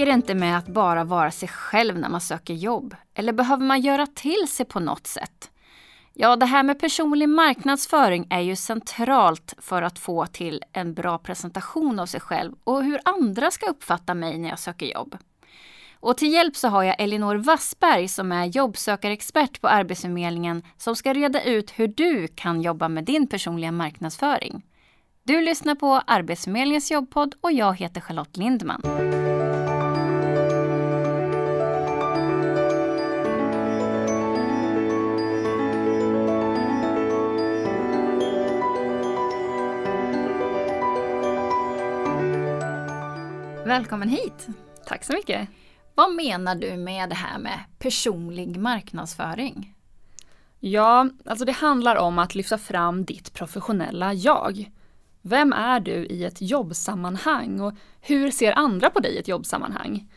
Räcker det inte med att bara vara sig själv när man söker jobb? Eller behöver man göra till sig på något sätt? Ja, det här med personlig marknadsföring är ju centralt för att få till en bra presentation av sig själv och hur andra ska uppfatta mig när jag söker jobb. Och till hjälp så har jag Elinor Wassberg som är jobbsökarexpert på Arbetsförmedlingen som ska reda ut hur du kan jobba med din personliga marknadsföring. Du lyssnar på Arbetsförmedlingens jobbpodd och jag heter Charlotte Lindman. Välkommen hit! Tack så mycket! Vad menar du med det här med personlig marknadsföring? Ja, alltså det handlar om att lyfta fram ditt professionella jag. Vem är du i ett jobbsammanhang och hur ser andra på dig i ett jobbsammanhang?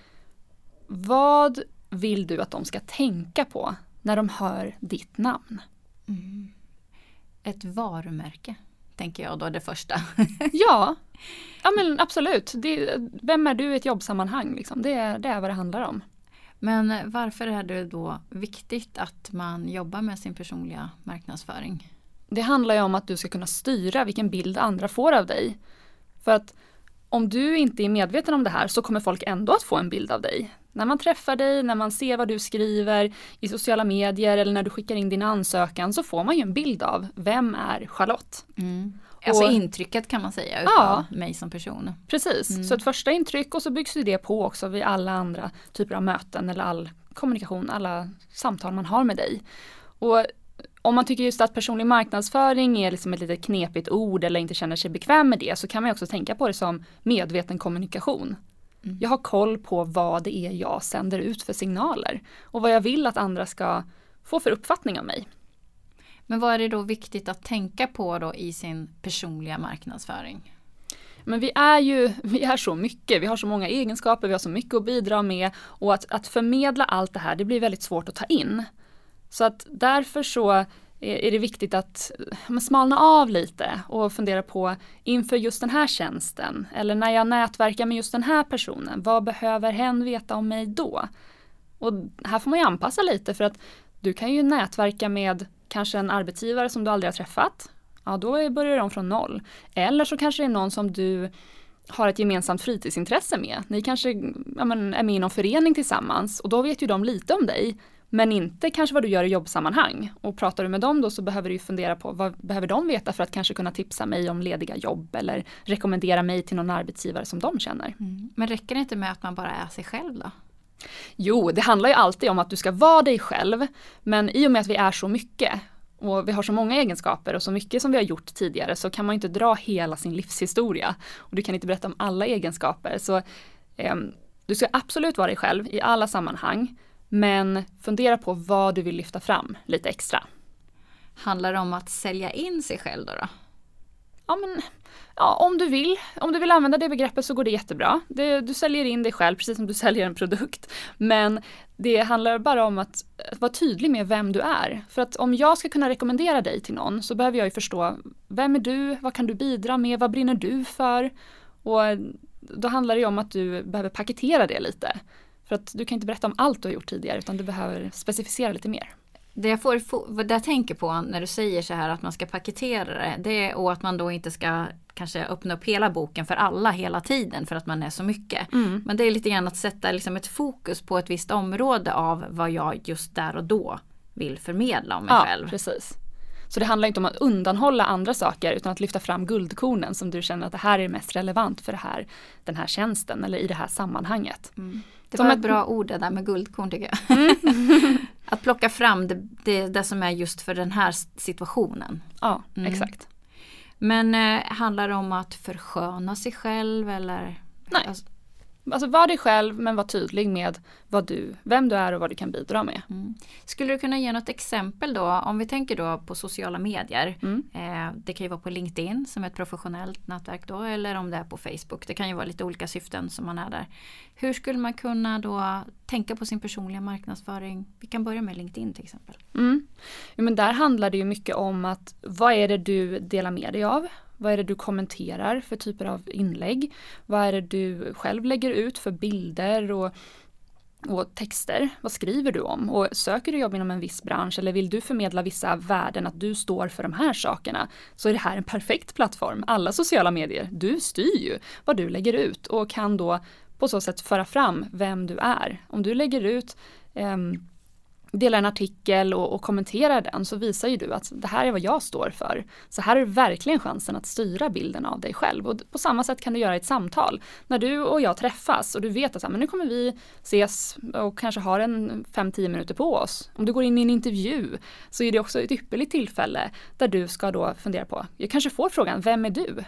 Vad vill du att de ska tänka på när de hör ditt namn? Mm. Ett varumärke, tänker jag då det första. ja, ja men absolut. Det, vem är du i ett jobbsammanhang? Liksom? Det, det är vad det handlar om. Men varför är det då viktigt att man jobbar med sin personliga marknadsföring? Det handlar ju om att du ska kunna styra vilken bild andra får av dig. För att om du inte är medveten om det här så kommer folk ändå att få en bild av dig. När man träffar dig, när man ser vad du skriver i sociala medier eller när du skickar in din ansökan så får man ju en bild av vem är Charlotte. Mm. Alltså och, intrycket kan man säga utav ja, mig som person. Precis, mm. så ett första intryck och så byggs det på också vid alla andra typer av möten eller all kommunikation, alla samtal man har med dig. Och om man tycker just att personlig marknadsföring är liksom ett lite knepigt ord eller inte känner sig bekväm med det så kan man också tänka på det som medveten kommunikation. Mm. Jag har koll på vad det är jag sänder ut för signaler och vad jag vill att andra ska få för uppfattning av mig. Men vad är det då viktigt att tänka på då i sin personliga marknadsföring? Men vi är ju vi är så mycket, vi har så många egenskaper, vi har så mycket att bidra med och att, att förmedla allt det här det blir väldigt svårt att ta in. Så att därför så är det viktigt att smalna av lite och fundera på inför just den här tjänsten eller när jag nätverkar med just den här personen, vad behöver hen veta om mig då? Och här får man ju anpassa lite för att du kan ju nätverka med kanske en arbetsgivare som du aldrig har träffat. Ja, då börjar de från noll. Eller så kanske det är någon som du har ett gemensamt fritidsintresse med. Ni kanske ja, men, är med i någon förening tillsammans och då vet ju de lite om dig men inte kanske vad du gör i jobbsammanhang. Och pratar du med dem då så behöver du fundera på vad behöver de veta för att kanske kunna tipsa mig om lediga jobb eller rekommendera mig till någon arbetsgivare som de känner. Mm. Men räcker det inte med att man bara är sig själv då? Jo, det handlar ju alltid om att du ska vara dig själv. Men i och med att vi är så mycket och vi har så många egenskaper och så mycket som vi har gjort tidigare så kan man inte dra hela sin livshistoria. Och du kan inte berätta om alla egenskaper. Så eh, du ska absolut vara dig själv i alla sammanhang. Men fundera på vad du vill lyfta fram lite extra. Handlar det om att sälja in sig själv då? då? Ja, men ja, om du vill. Om du vill använda det begreppet så går det jättebra. Det, du säljer in dig själv precis som du säljer en produkt. Men det handlar bara om att, att vara tydlig med vem du är. För att om jag ska kunna rekommendera dig till någon så behöver jag ju förstå vem är du, vad kan du bidra med, vad brinner du för? Och då handlar det om att du behöver paketera det lite. För att du kan inte berätta om allt du har gjort tidigare utan du behöver specificera lite mer. Det jag, får, det jag tänker på när du säger så här att man ska paketera det, det är och att man då inte ska kanske öppna upp hela boken för alla hela tiden för att man är så mycket. Mm. Men det är lite grann att sätta liksom ett fokus på ett visst område av vad jag just där och då vill förmedla om mig ja, själv. Precis. Så det handlar inte om att undanhålla andra saker utan att lyfta fram guldkornen som du känner att det här är mest relevant för här, den här tjänsten eller i det här sammanhanget. Mm. Det var ett bra ord det där med guldkorn tycker jag. Mm. att plocka fram det, det, det, som är just för den här situationen. Ja, mm. exakt. Men eh, handlar det om att försköna sig själv eller? Nej. Alltså, Alltså var dig själv men var tydlig med vad du, vem du är och vad du kan bidra med. Mm. Skulle du kunna ge något exempel då om vi tänker då på sociala medier. Mm. Eh, det kan ju vara på LinkedIn som ett professionellt nätverk då eller om det är på Facebook. Det kan ju vara lite olika syften som man är där. Hur skulle man kunna då tänka på sin personliga marknadsföring? Vi kan börja med LinkedIn till exempel. Mm. Ja, men där handlar det ju mycket om att vad är det du delar med dig av? Vad är det du kommenterar för typer av inlägg? Vad är det du själv lägger ut för bilder och, och texter? Vad skriver du om? Och söker du jobb inom en viss bransch eller vill du förmedla vissa värden, att du står för de här sakerna, så är det här en perfekt plattform. Alla sociala medier, du styr ju vad du lägger ut och kan då på så sätt föra fram vem du är. Om du lägger ut um, delar en artikel och, och kommenterar den så visar ju du att det här är vad jag står för. Så här är verkligen chansen att styra bilden av dig själv. Och på samma sätt kan du göra i ett samtal. När du och jag träffas och du vet att men nu kommer vi ses och kanske har en 5-10 minuter på oss. Om du går in i en intervju så är det också ett ypperligt tillfälle där du ska då fundera på, jag kanske får frågan, vem är du?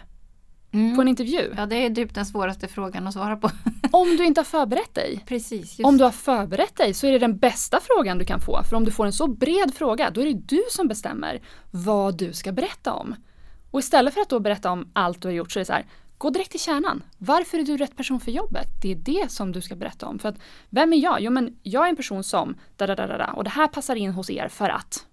Mm. på en intervju? Ja, det är typ den svåraste frågan att svara på. om du inte har förberett dig. Precis. Om du har förberett dig så är det den bästa frågan du kan få. För om du får en så bred fråga, då är det du som bestämmer vad du ska berätta om. Och istället för att då berätta om allt du har gjort så är det så här, gå direkt till kärnan. Varför är du rätt person för jobbet? Det är det som du ska berätta om. För att, vem är jag? Jo men jag är en person som da, da, da, da, och det här passar in hos er för att.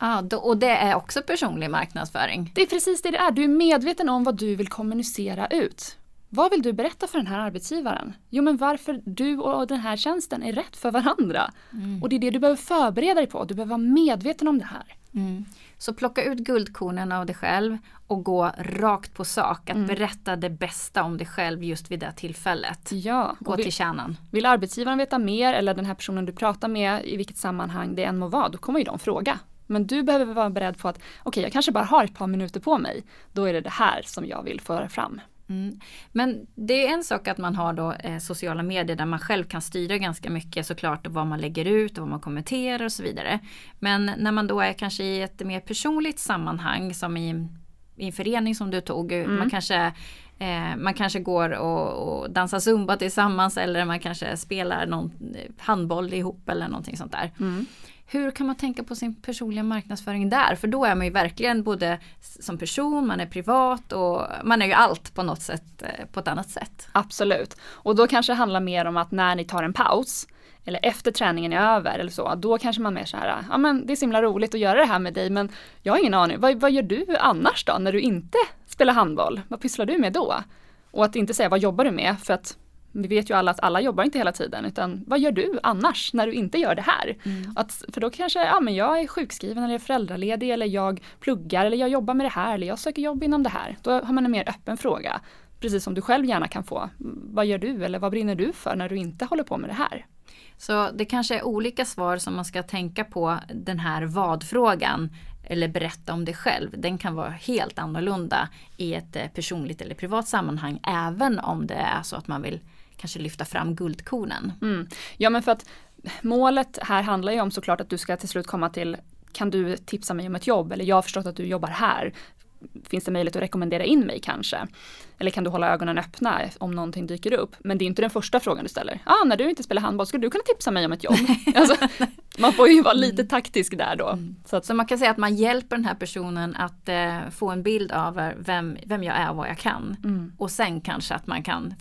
Ah, då, och det är också personlig marknadsföring? Det är precis det det är. Du är medveten om vad du vill kommunicera ut. Vad vill du berätta för den här arbetsgivaren? Jo men varför du och den här tjänsten är rätt för varandra. Mm. Och det är det du behöver förbereda dig på. Du behöver vara medveten om det här. Mm. Så plocka ut guldkornen av dig själv och gå rakt på sak. Att mm. berätta det bästa om dig själv just vid det tillfället. Ja, gå vill, till kärnan. Vill arbetsgivaren veta mer eller den här personen du pratar med i vilket sammanhang det än må vara, då kommer ju de fråga. Men du behöver vara beredd på att okej, okay, jag kanske bara har ett par minuter på mig. Då är det det här som jag vill föra fram. Mm. Men det är en sak att man har då eh, sociala medier där man själv kan styra ganska mycket såklart vad man lägger ut och vad man kommenterar och så vidare. Men när man då är kanske i ett mer personligt sammanhang som i, i en förening som du tog. Mm. Man kanske Eh, man kanske går och, och, dansar zumba tillsammans eller man kanske spelar någon eh, handboll ihop eller någonting sånt där. Mm. Hur kan man tänka på sin personliga marknadsföring där? För då är man ju verkligen både som person, man är privat och man är ju allt på något sätt eh, på ett annat sätt. Absolut. Och då kanske det handlar mer om att när ni tar en paus eller efter träningen är över eller så, då kanske man mer så här, ja men det är så himla roligt att göra det här med dig men jag har ingen aning, vad, vad gör du annars då när du inte spelar handboll? Vad pysslar du med då? Och att inte säga vad jobbar du med för att vi vet ju alla att alla jobbar inte hela tiden utan vad gör du annars när du inte gör det här? Mm. Att, för då kanske, ja men jag är sjukskriven eller är föräldraledig eller jag pluggar eller jag jobbar med det här eller jag söker jobb inom det här. Då har man en mer öppen fråga. Precis som du själv gärna kan få. Vad gör du eller vad brinner du för när du inte håller på med det här? Så det kanske är olika svar som man ska tänka på den här vad-frågan eller berätta om dig själv. Den kan vara helt annorlunda i ett eh, personligt eller privat sammanhang även om det är så att man vill kanske lyfta fram guldkornen. Mm. Ja men för att målet här handlar ju om såklart att du ska till slut komma till kan du tipsa mig om ett jobb eller jag har förstått att du jobbar här. Finns det möjlighet att rekommendera in mig kanske? Eller kan du hålla ögonen öppna om någonting dyker upp? Men det är inte den första frågan du ställer. ah, när du inte spelar handboll, skulle du kunna tipsa mig om ett jobb? alltså, man får ju vara lite mm. taktisk där då. Mm. Så, att, så man kan säga att man hjälper den här personen att eh, få en bild av vem, vem jag är och vad jag kan. Mm. Och sen kanske att man kan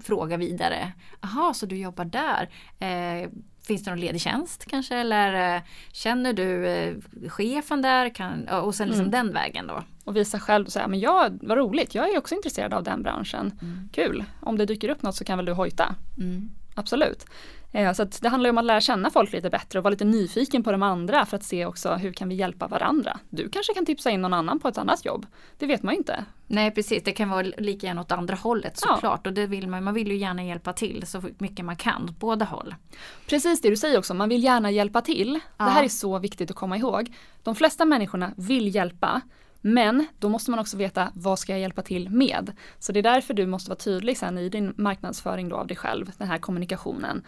fråga vidare. Jaha, så du jobbar där. Eh, finns det någon ledig tjänst kanske? Eller eh, känner du eh, chefen där? Kan, och sen liksom mm. den vägen då. Och visa själv och säga, men ja, vad roligt, jag är också intresserad av den branschen. Mm. Kul, om det dyker upp något så kan väl du hojta. Mm. Absolut. Eh, så det handlar om att lära känna folk lite bättre och vara lite nyfiken på de andra för att se också hur kan vi hjälpa varandra. Du kanske kan tipsa in någon annan på ett annat jobb. Det vet man ju inte. Nej precis, det kan vara lika gärna åt andra hållet såklart. Ja. Och det vill man, man vill ju gärna hjälpa till så mycket man kan åt båda håll. Precis det du säger också, man vill gärna hjälpa till. Ja. Det här är så viktigt att komma ihåg. De flesta människorna vill hjälpa men då måste man också veta vad ska jag hjälpa till med? Så det är därför du måste vara tydlig sen i din marknadsföring då av dig själv, den här kommunikationen.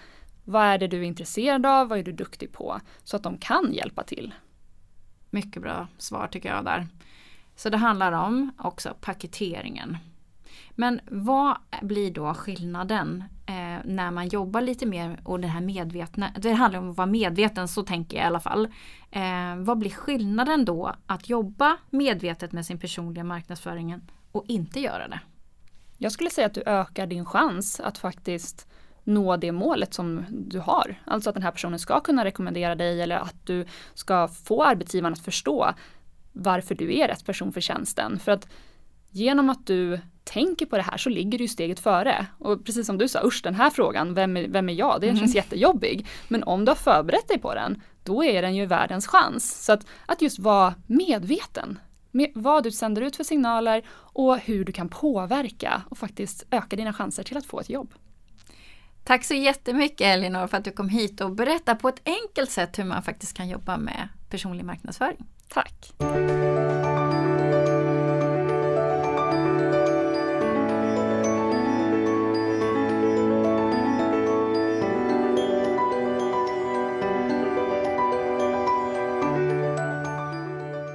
Vad är det du är intresserad av? Vad är du duktig på? Så att de kan hjälpa till. Mycket bra svar tycker jag där. Så det handlar om också paketeringen. Men vad blir då skillnaden eh, när man jobbar lite mer och det här medvetna, det handlar om att vara medveten, så tänker jag i alla fall. Eh, vad blir skillnaden då att jobba medvetet med sin personliga marknadsföring och inte göra det? Jag skulle säga att du ökar din chans att faktiskt nå det målet som du har. Alltså att den här personen ska kunna rekommendera dig eller att du ska få arbetsgivaren att förstå varför du är rätt person för tjänsten. För att genom att du tänker på det här så ligger du steget före. Och precis som du sa, usch den här frågan, vem är, vem är jag? Det känns mm. jättejobbig. Men om du har förberett dig på den, då är den ju världens chans. Så att, att just vara medveten med vad du sänder ut för signaler och hur du kan påverka och faktiskt öka dina chanser till att få ett jobb. Tack så jättemycket Elinor för att du kom hit och berättade på ett enkelt sätt hur man faktiskt kan jobba med personlig marknadsföring. Tack!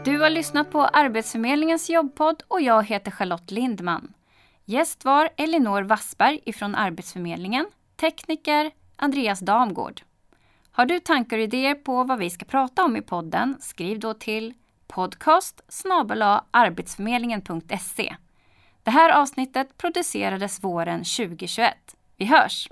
Du har lyssnat på Arbetsförmedlingens jobbpodd och jag heter Charlotte Lindman. Gäst var Elinor Wassberg ifrån Arbetsförmedlingen, tekniker Andreas Damgård. Har du tankar och idéer på vad vi ska prata om i podden, skriv då till podcast arbetsförmedlingen.se. Det här avsnittet producerades våren 2021. Vi hörs!